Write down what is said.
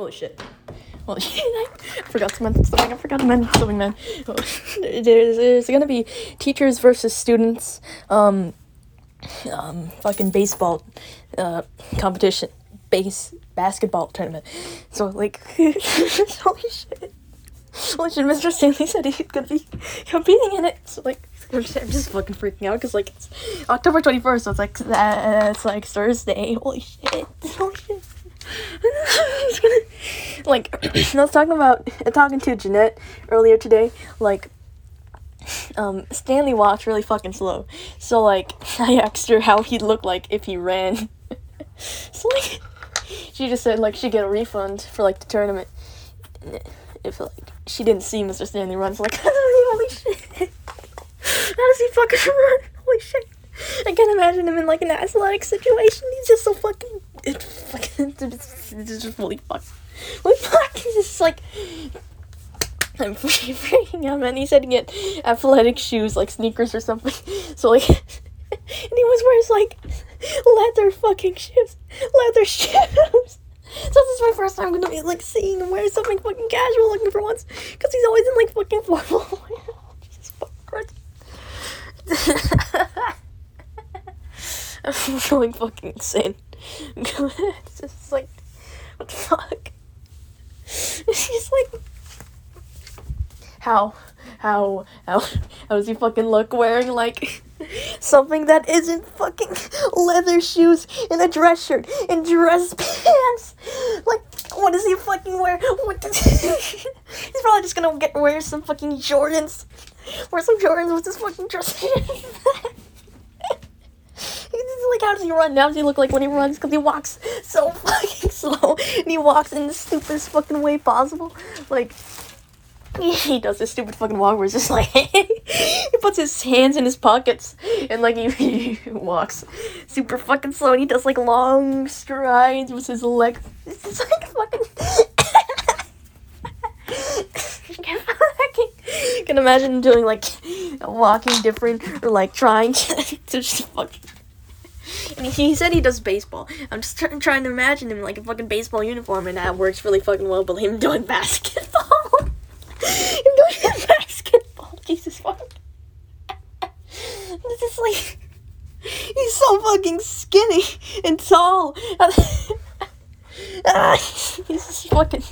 Holy shit. Holy shit. I forgot to mention something. I forgot to mention something, man. There's, there's gonna be teachers versus students, um, um, fucking baseball, uh, competition, base, basketball tournament. So, like, holy shit. Holy shit, Mr. Stanley said he's gonna be competing in it. So, like, I'm just, fucking freaking out because, like, it's October 21st, so it's like, uh, it's like Thursday. Holy shit. Holy shit. Like I was talking about talking to Jeanette earlier today, like um Stanley walks really fucking slow. So like I asked her how he'd look like if he ran. so like she just said like she'd get a refund for like the tournament. If like she didn't see Mr. Stanley run, so like holy shit. How does he fucking run? Holy shit. I can't imagine him in like an athletic situation. He's just so fucking it's just really fuck. What fuck? He's just like I'm freaking out, man. He's to get athletic shoes, like sneakers or something. So like, and he was wears like leather fucking shoes, leather shoes. So this is my first time gonna be like seeing him wear something fucking casual looking for once, because he's always in like fucking formal. Jesus fucking I'm feeling fucking insane. it's just like, what the fuck? She's like, how, how, how, how does he fucking look wearing like something that isn't fucking leather shoes and a dress shirt and dress pants? Like, what does he fucking wear? What does he's probably just gonna get wear some fucking Jordans, wear some Jordans with his fucking dress pants. How does he run? Now does he look like when he runs? Because he walks so fucking slow and he walks in the stupidest fucking way possible. Like he does this stupid fucking walk where it's just like he puts his hands in his pockets and like he, he walks super fucking slow and he does like long strides with his legs. It's just like fucking. I can imagine doing like walking different or like trying to just fucking and he said he does baseball. I'm just try- trying to imagine him like a fucking baseball uniform, and that works really fucking well. But him doing basketball, him doing basketball, Jesus fuck. This is like he's so fucking skinny and tall. ah, he's just fucking.